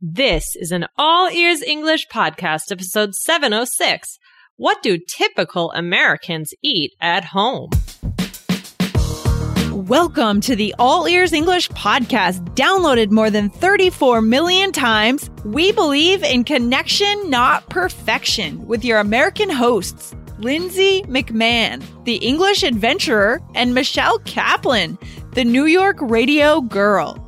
This is an All Ears English podcast, episode 706. What do typical Americans eat at home? Welcome to the All Ears English podcast, downloaded more than 34 million times. We believe in connection, not perfection, with your American hosts, Lindsay McMahon, the English adventurer, and Michelle Kaplan, the New York radio girl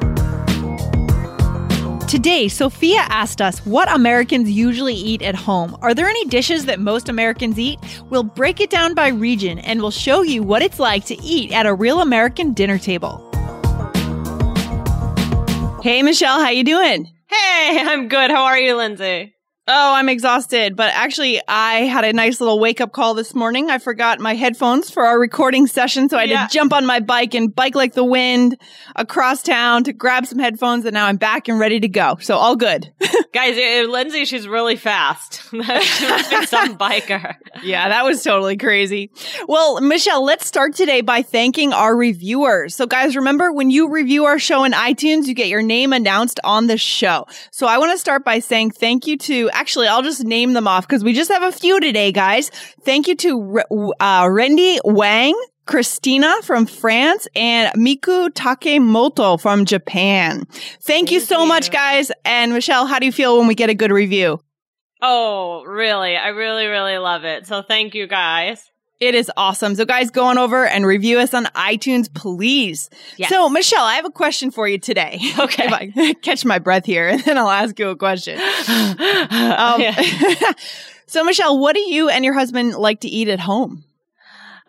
Today, Sophia asked us what Americans usually eat at home. Are there any dishes that most Americans eat? We'll break it down by region and we'll show you what it's like to eat at a real American dinner table. Hey Michelle, how you doing? Hey, I'm good. How are you, Lindsay? Oh, I'm exhausted, but actually I had a nice little wake up call this morning. I forgot my headphones for our recording session, so I had Yeah. to jump on my bike and bike like the wind across town to grab some headphones and now I'm back and ready to go. So all good. Guys, uh, Lindsay, she's really fast. she must be some biker. Yeah, that was totally crazy. Well, Michelle, let's start today by thanking our reviewers. So, guys, remember when you review our show in iTunes, you get your name announced on the show. So, I want to start by saying thank you to, actually, I'll just name them off because we just have a few today, guys. Thank you to uh, Randy Wang. Christina from France and Miku Takemoto from Japan. Thank, you so you. much, guys. And Michelle, how do you feel when we get a good review? Oh, really? I really, really love it. So thank you guys. It is awesome. So, guys, go on over and review us on iTunes, please. Yes. So, Michelle, I have a question for you today. Okay. If I catch my breath here, and then I'll ask you a question. Um, so, Michelle, what do you and your husband like to eat at home?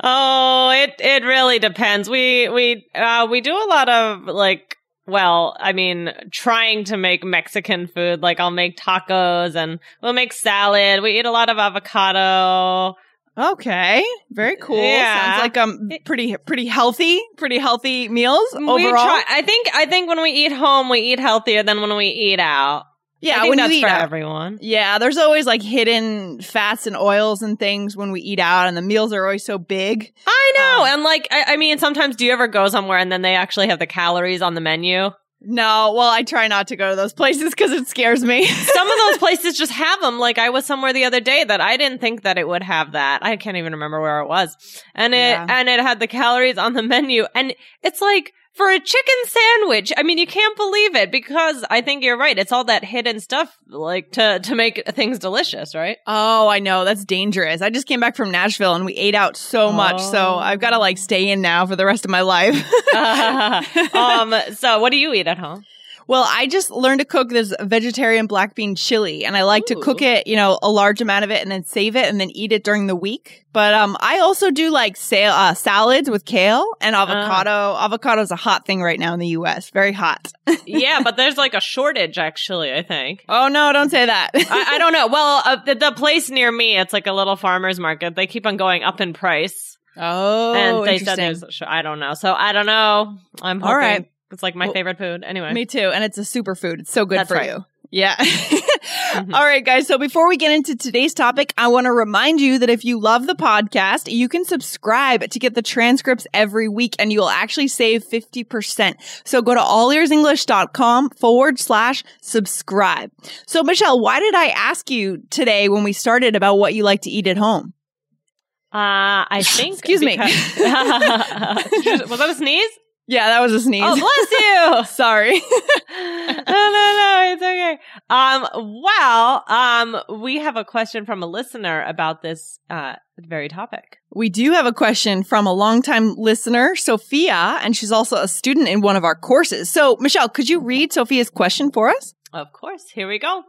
Oh, it it really depends. We we uh we do a lot of like well, I mean, trying to make Mexican food. Like I'll make tacos and we'll make salad. We eat a lot of avocado. Okay, very cool. Yeah. Sounds like um pretty pretty healthy, pretty healthy meals We overall. try, I think I think when we eat home, we eat healthier than when we eat out. Yeah, when that's you eat for out. everyone. Yeah, there's always like hidden fats and oils and things when we eat out, and the meals are always so big. I know, Um, and like I, I mean, sometimes do you ever go somewhere and then they actually have the calories on the menu? No, well, I try not to go to those places because it scares me. Some of those places just have them. Like I was somewhere the other day that I didn't think that it would have that. I can't even remember where it was. And it Yeah. and it had the calories on the menu. And it's like for a chicken sandwich, I mean you can't believe it because I think you're right. It's all that hidden stuff like to to make things delicious, right? oh, I know. That's dangerous. I just came back from Nashville and we ate out so much. So Oh. I've got to like stay in now for the rest of my life. um so what do you eat at home? Well, I just learned to cook this vegetarian black bean chili and I like to cook it, you know, a large amount of it and then save it and then eat it during the week. But um, I also do like sa- uh, salads with kale and avocado. Avocado is a hot thing right now in the U.S. Very hot. yeah, but there's like a shortage actually, I think. oh no, don't say that. I, I don't know. Well, uh, the, the place near me, it's like a little farmer's market. They keep on going up in price. oh, and they said there's, I don't know. So I don't know. I'm All hoping. right. It's like my Well, favorite food. Anyway. Me too. And it's a superfood. It's so good That's for right. you. Yeah. Mm-hmm. All right, guys. So before we get into today's topic, I want to remind you that if you love the podcast, you can subscribe to get the transcripts every week and you'll actually save 50%. So go to allearsenglish.com forward slash subscribe. So Michelle, why did I ask you today when we started about what you like to eat at home? Uh, I think. Excuse me. was that a sneeze? Yeah, that was a sneeze. Oh, bless you. Sorry. no, no, no, it's okay. Um, well, um, we have a question from a listener about this, uh, very topic. We do have a question from a longtime listener, Sophia, and she's also a student in one of our courses. So, Michelle, could you read Sophia's question for us? Of course. Here we go.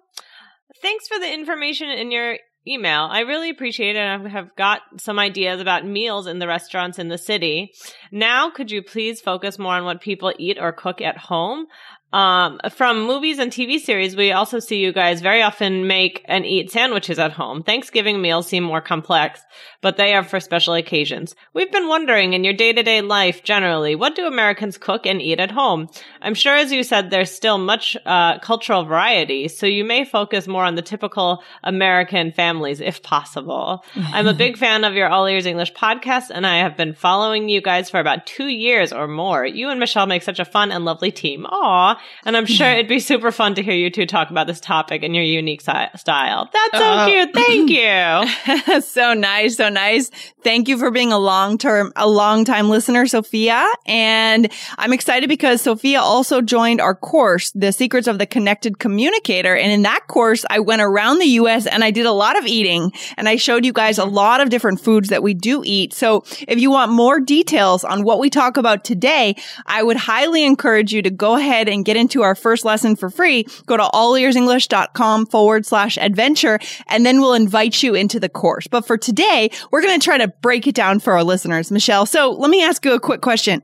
Thanks for the information in your email. I really appreciate it. I have got some ideas about meals in the restaurants in the city. Now, could you please focus more on what people eat or cook at home? Um, from movies and TV series, we also see you guys very often make and eat sandwiches at home. Thanksgiving meals seem more complex, but they are for special occasions. We've been wondering in your day to day life generally, what do Americans cook and eat at home? I'm sure, as you said, there's still much uh, cultural variety, so you may focus more on the typical American families if possible. I'm a big fan of your All Ears English podcast, and I have been following you guys for about two years or more. You and Michelle make such a fun and lovely team. Aw. And I'm sure it'd be super fun to hear you two talk about this topic in your unique si- style. That's so Uh, cute. Thank you. so nice, so nice. Thank you for being a long term, a long time listener, Sophia. And I'm excited because Sophia also joined our course, The Secrets of the Connected Communicator. And in that course, I went around the US and I did a lot of eating and I showed you guys a lot of different foods that we do eat. So if you want more details on what we talk about today, I would highly encourage you to go ahead and get into our first lesson for free. Go to allearsenglish.com forward slash adventure and then we'll invite you into the course. But for today, we're going to try to break it down for our listeners, Michelle. So let me ask you a quick question.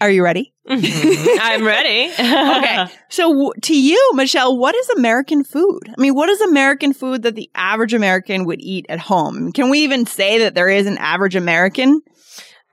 Are you ready? I'm ready. okay. So w- to you, Michelle, what is American food? I mean, what is American food that the average American would eat at home? Can we even say that there is an average American?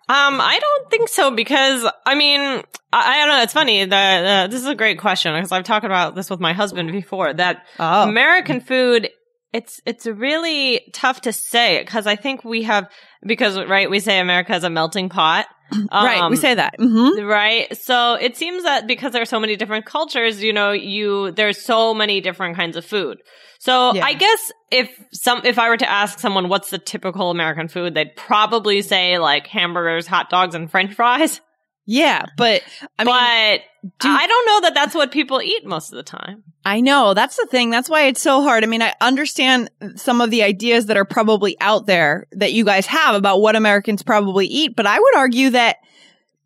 Um, I don't think so because I mean, I, I don't know. It's funny. that the this is a great question because I've talked about this with my husband before. That Oh. American food, it's it's really tough to say because I think we have because right we say America is a melting pot. right. Um, We say that. hmm Right. So it seems that because there are so many different cultures, you know, you, there's so many different kinds of food. So Yeah. I guess if some, if I were to ask someone what's the typical American food, they'd probably say like hamburgers, hot dogs, and french fries. Yeah. But I mean, but do- I don't know that that's what people eat most of the time. I know that's the thing. That's why it's so hard. I mean, I understand some of the ideas that are probably out there that you guys have about what Americans probably eat, but I would argue that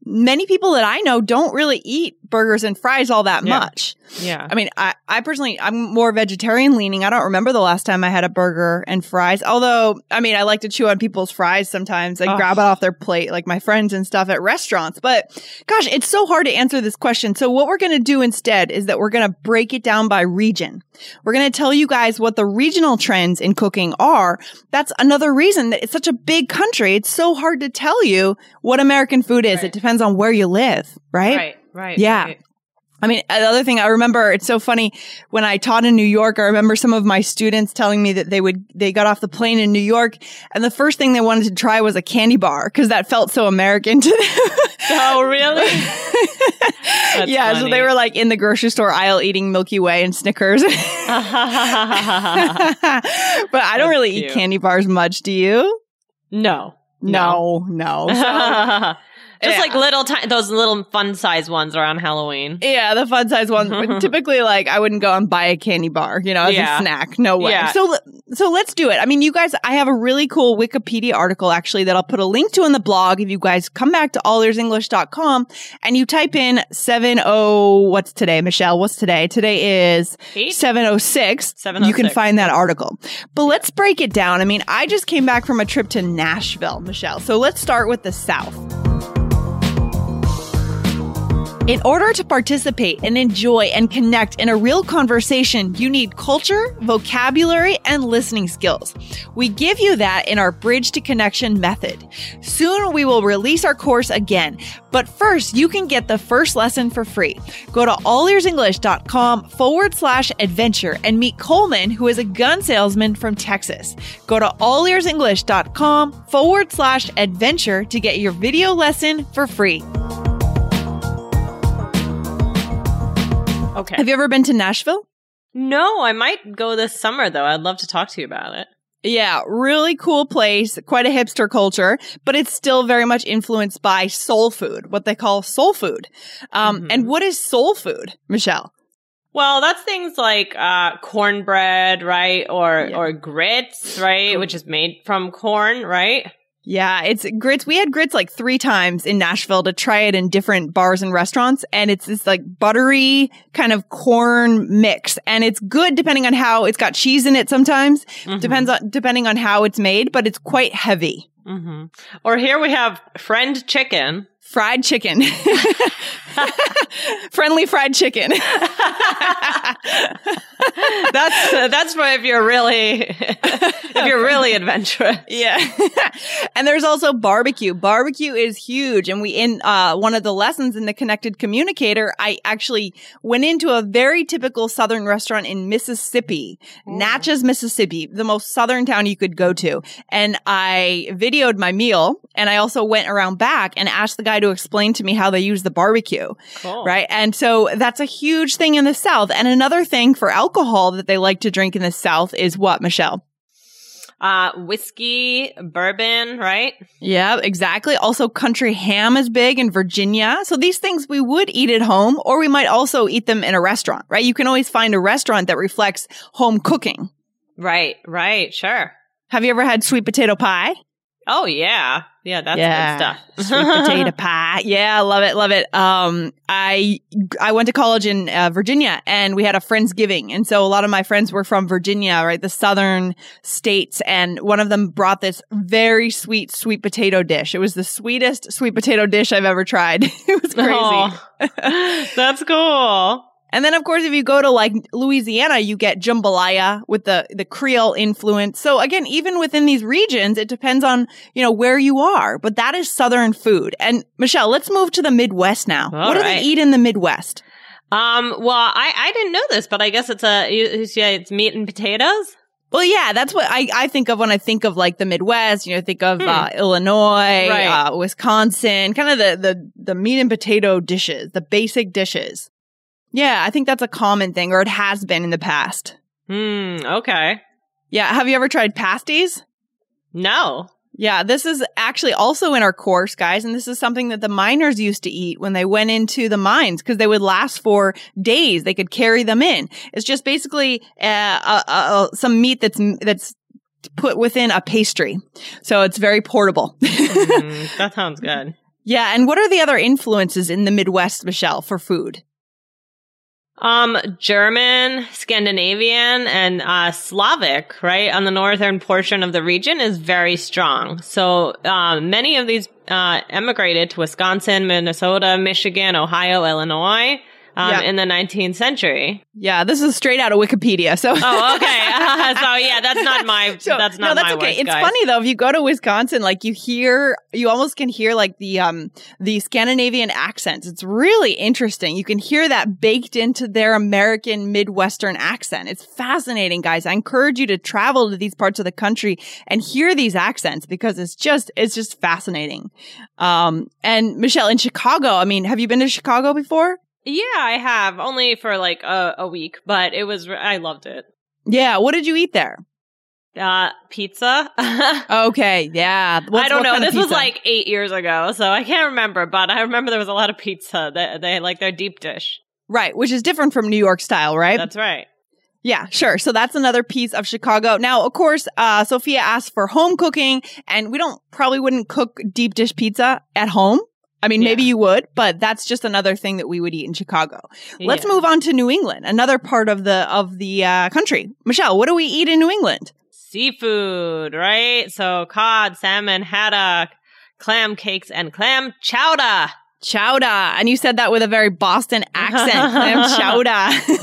many people that I know don't really eat burgers and fries all that Yeah. much. Yeah. I mean, I, I personally, I'm more vegetarian leaning. I don't remember the last time I had a burger and fries. Although, I mean, I like to chew on people's fries sometimes. I Ugh. grab it off their plate, like my friends and stuff at restaurants. But gosh, it's so hard to answer this question. So what we're going to do instead is that we're going to break it down by region. We're going to tell you guys what the regional trends in cooking are. That's another reason that it's such a big country. It's so hard to tell you what American food is. Right. It depends on where you live, right? right. Right. Yeah. right. I mean, the other thing I remember, it's so funny when I taught in New York, I remember some of my students telling me that they would, they got off the plane in New York and the first thing they wanted to try was a candy bar because that felt so American to them. Oh, really? That's yeah. So they were like in the grocery store aisle eating Milky Way and Snickers. but I don't really eat candy bars much. Do you? no. No, no. So- Just Yeah. like little, ti- those little fun size ones around Halloween. Yeah, the fun size ones. Typically, like I wouldn't go and buy a candy bar, you know, as Yeah. a snack. No way. Yeah. So, so let's do it. I mean, you guys, I have a really cool Wikipedia article actually that I'll put a link to in the blog. If you guys come back to allearsenglish.com and you type in seven oh, what's today, Michelle? What's today? Today is Eight? 706. 706. You can find that article. But let's break it down. I mean, I just came back from a trip to Nashville, Michelle. So let's start with the South. In order to participate and enjoy and connect in a real conversation, you need culture, vocabulary, and listening skills. We give you that in our Bridge to Connection method. Soon we will release our course again, but first you can get the first lesson for free. Go to allearsenglish.com forward slash adventure and meet Coleman, who is a gun salesman from Texas. Go to allearsenglish.com forward slash adventure to get your video lesson for free. Okay. Have you ever been to Nashville? no, I might go this summer though. I'd love to talk to you about it. Yeah, really cool place, quite a hipster culture, but it's still very much influenced by soul food, what they call soul food. Um, Mhm. And what is soul food, Michelle? Well, that's things like uh, cornbread, right, or Yeah. or grits, right, which is made from corn, right? Yeah, it's grits. We had grits like three times in Nashville to try it in different bars and restaurants. And it's this like buttery kind of corn mix. And it's good depending on how it's got cheese in it sometimes. Mhm. Depends on, depending on how it's made, but it's quite heavy. hmm Or here we have friend chicken. Fried chicken. Friendly fried chicken. that's uh, that's for if you're really if you're really adventurous. Yeah. and there's also barbecue. Barbecue is huge. And we in uh one of the lessons in the connected communicator, I actually went into a very typical southern restaurant in Mississippi, Ooh. Natchez, Mississippi, the most southern town you could go to. And I videoed my meal and I also went around back and asked the guy to explain to me how they use the barbecue. Cool. Right. And so that's a huge thing in the South. And another thing for alcohol that they like to drink in the South is what, Michelle? Uh, whiskey, bourbon, right? Yeah, exactly. Also, country ham is big in Virginia. So these things we would eat at home, or we might also eat them in a restaurant, right? You can always find a restaurant that reflects home cooking. Right, right, sure. Have you ever had sweet potato pie? Oh yeah, yeah, that's Yeah. good stuff. Sweet potato pie. Yeah, love it, love it. Um, I I went to college in uh, Virginia, and we had a friendsgiving, and so a lot of my friends were from Virginia, right, the southern states, and one of them brought this very sweet sweet potato dish. It was the sweetest sweet potato dish I've ever tried. it was crazy. Aw. that's cool. And then, of course, if you go to like Louisiana, you get jambalaya with the, the Creole influence. So again, even within these regions, it depends on, you know, where you are, but that is Southern food. And Michelle, let's move to the Midwest now. All what do they eat in the Midwest? Um, well, I I didn't know this, but I guess it's a you, you it's meat and potatoes. Well, yeah, that's what I, I think of when I think of like the Midwest. You know, think of Hmm. uh, Illinois, Right. uh, Wisconsin, kind of the, the the meat and potato dishes, the basic dishes. Yeah, I think that's a common thing, or it has been in the past. Hmm. Okay. Yeah, have you ever tried pasties? No. Yeah, this is actually also in our course, guys, and this is something that the miners used to eat when they went into the mines because they would last for days. They could carry them in. It's just basically uh, uh, uh, some meat that's that's put within a pastry, so it's very portable. Hmm, that sounds good. yeah, and what are the other influences in the Midwest, Michelle, for food? Um, German, Scandinavian, and uh, Slavic, right, on the northern portion of the region is very strong. So, um, many of these uh, emigrated to Wisconsin, Minnesota, Michigan, Ohio, Illinois um, Yeah. in the 19th century. Yeah, this is straight out of Wikipedia. So, Oh, okay. so yeah, that's not my. So- that's not no, that's okay. it's guys. funny though. If you go to Wisconsin, like you hear, you almost can hear like the um the Scandinavian accents. It's really interesting. You can hear that baked into their American Midwestern accent. It's fascinating, guys. I encourage you to travel to these parts of the country and hear these accents because it's just it's just fascinating. Um, and Michelle in Chicago. I mean, have you been to Chicago before? Yeah, I have only for like a, a week, but it was. I loved it. Yeah. What did you eat there? Uh, pizza. Okay. Yeah. What's- I don't know. This was like eight years ago, so I can't remember. But I remember there was a lot of pizza. They, they like their deep dish. right, which is different from New York style, right? That's right. Yeah, sure. So that's another piece of Chicago. Now, of course, uh, Sophia asked for home cooking and we don't probably wouldn't cook deep dish pizza at home. I mean, maybe you would, but that's just another thing that we would eat in Chicago. Let's Yeah. move on to New England, another part of the, of the, uh, country. Michelle, what do we eat in New England? Seafood, right? So cod, salmon, haddock, clam cakes, and clam chowder. Chowder. And you said that with a very Boston accent. clam chowder.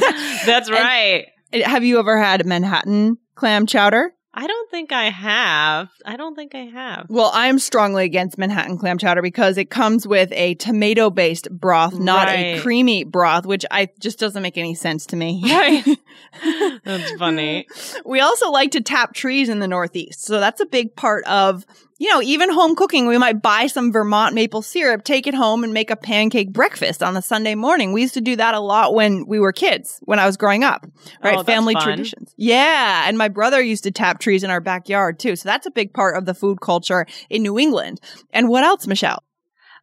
That's And- right. Have you ever had Manhattan clam chowder? I don't think I have. I don't think I have. Well, I'm strongly against Manhattan clam chowder because it comes with a tomato based broth, not a creamy broth, which I just doesn't make any sense to me. Right. That's funny. we also like to tap trees in the Northeast. So that's a big part of, you know, even home cooking. We might buy some Vermont maple syrup, take it home and make a pancake breakfast on a Sunday morning. We used to do that a lot when we were kids, when I was growing up, right? Oh, Family fun. traditions. Yeah. And my brother used to tap trees in our backyard too. So that's a big part of the food culture in New England. And what else, Michelle?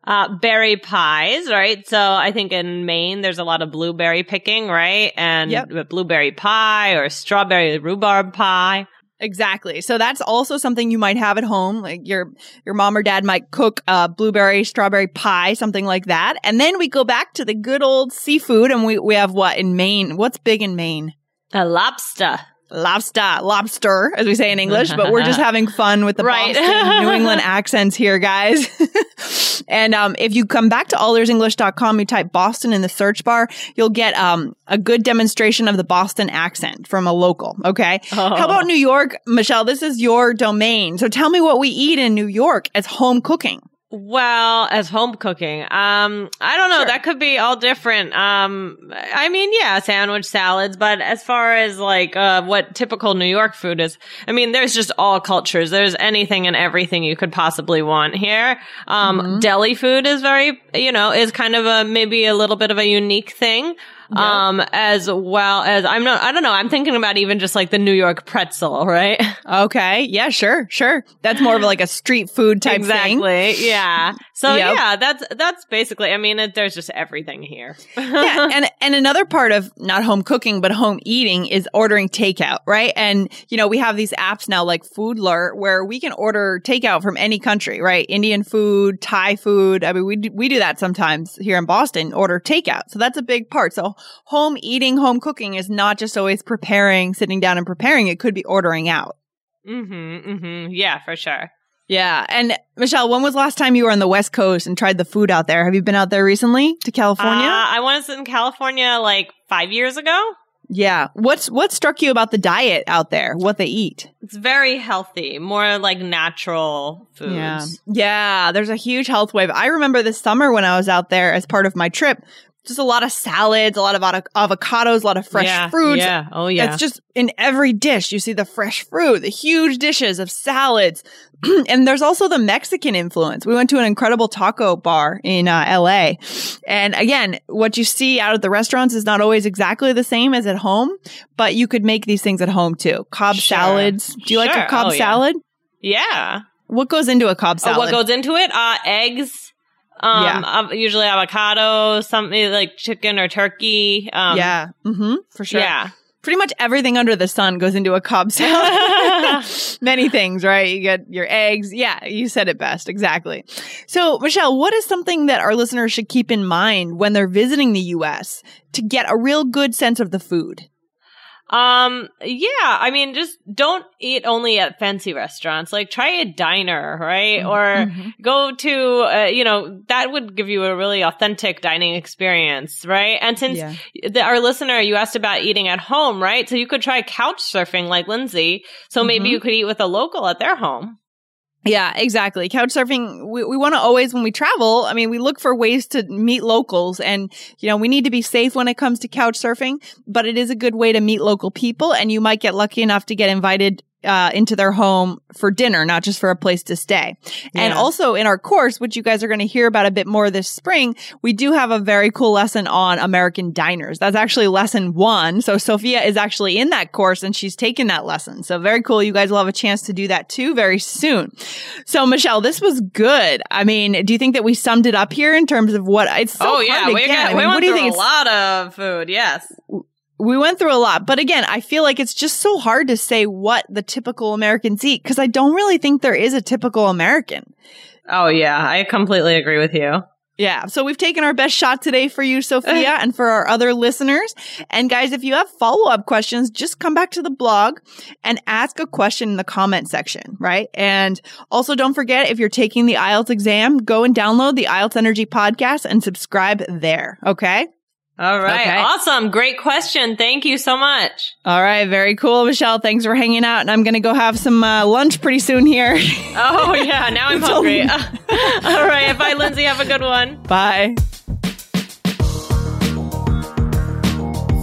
Uh, berry pies, right? So I think in Maine, there's a lot of blueberry picking, right? And Yep. blueberry pie or strawberry rhubarb pie. Exactly. So that's also something you might have at home. Like your your mom or dad might cook a blueberry strawberry pie, something like that. And then we go back to the good old seafood and we, we have what in Maine? What's big in Maine? A lobster. Lobster, lobster, as we say in English, but we're just having fun with the Right. Boston, New England accents here, guys. and um, if you come back to allearsenglish.com, you type Boston in the search bar, you'll get um, a good demonstration of the Boston accent from a local. Okay. Oh. How about New York? Michelle, this is your domain. So tell me what we eat in New York as home cooking. Well, as home cooking, um, I don't know. Sure. That could be all different. Um, I mean, yeah, sandwich salads, but as far as like uh, what typical New York food is, I mean, there's just all cultures. There's anything and everything you could possibly want here. Um, Mm-hmm. deli food is very, you know, is kind of a maybe a little bit of a unique thing. Um, as well as I'm not, I don't know. I'm thinking about even just like the New York pretzel, right? Okay. Yeah, sure. Sure. That's more of like a street food type thing. exactly. Yeah. So Yep. yeah, that's that's basically. I mean, it, there's just everything here. yeah, and and another part of not home cooking but home eating is ordering takeout, right? And you know we have these apps now like Foodler where we can order takeout from any country, right? Indian food, Thai food. I mean, we do, we do that sometimes here in Boston. Order takeout, so that's a big part. So home eating, home cooking is not just always preparing, sitting down and preparing. It could be ordering out. mm-hmm. Mm-hmm. Yeah, for sure. Yeah, and Michelle, when was the last time you were on the West Coast and tried the food out there? Have you been out there recently to California? Uh, I was in California like five years ago. Yeah. What's what struck you about the diet out there? What they eat? It's very healthy, more like natural foods. Yeah. Yeah, there's a huge health wave. I remember this summer when I was out there as part of my trip, just a lot of salads, a lot of avocados, a lot of fresh yeah, fruits. Yeah. Oh yeah. It's just in every dish, you see the fresh fruit, the huge dishes of salads. and there's also the Mexican influence. We went to an incredible taco bar in uh, LA. And again, what you see out of the restaurants is not always exactly the same as at home, but you could make these things at home too. Cobb Sure. salads. Do you like a Cobb Oh, salad? yeah. What goes into a Cobb Oh, salad? what goes into it? Uh, eggs. Um, av- usually avocado, something like chicken or turkey. Um, yeah. Mm-hmm. For sure. Yeah. Pretty much everything under the sun goes into a Cobb salad. Many things, right? You get your eggs. Yeah, you said it best. Exactly. So, Michelle, what is something that our listeners should keep in mind when they're visiting the US to get a real good sense of the food? Um, yeah, I mean, just don't eat only at fancy restaurants. Like, try a diner, right? Mm-hmm. Or go to, uh, you know, that would give you a really authentic dining experience, right? And since Yeah. the, our listener, you asked about eating at home, right? So you could try couch surfing like Lindsay. So maybe Mhm. you could eat with a local at their home. Yeah, exactly. Couch surfing, we, we want to always, when we travel, I mean, we look for ways to meet locals and, you know, we need to be safe when it comes to couch surfing, but it is a good way to meet local people and you might get lucky enough to get invited uh, into their home for dinner, not just for a place to stay. And also in our course, which you guys are going to hear about a bit more this spring, we do have a very cool lesson on American diners. That's actually lesson one. So Sophia is actually in that course and she's taken that lesson. So very cool. You guys will have a chance to do that too very soon. So Michelle, this was good. I mean, do you think that we summed it up here in terms of what it's so oh hard yeah, to we, get. got, I mean, we what do you think? a lot of food. Yes. We went through a lot, but again, I feel like it's just so hard to say what the typical Americans eat because I don't really think there is a typical American. Oh yeah, I completely agree with you. Yeah. So we've taken our best shot today for you, Sophia, and for our other listeners. And guys, if you have follow up questions, just come back to the blog and ask a question in the comment section, right? And also don't forget, if you're taking the IELTS exam, go and download the IELTS Energy podcast and subscribe there. Okay. All right. Okay. Awesome. Great question. Thank you so much. All right. Very cool, Michelle. Thanks for hanging out. And I'm going to go have some uh, lunch pretty soon here. Oh yeah, now I'm hungry. All right. Bye, Lindsay. Have a good one. Bye.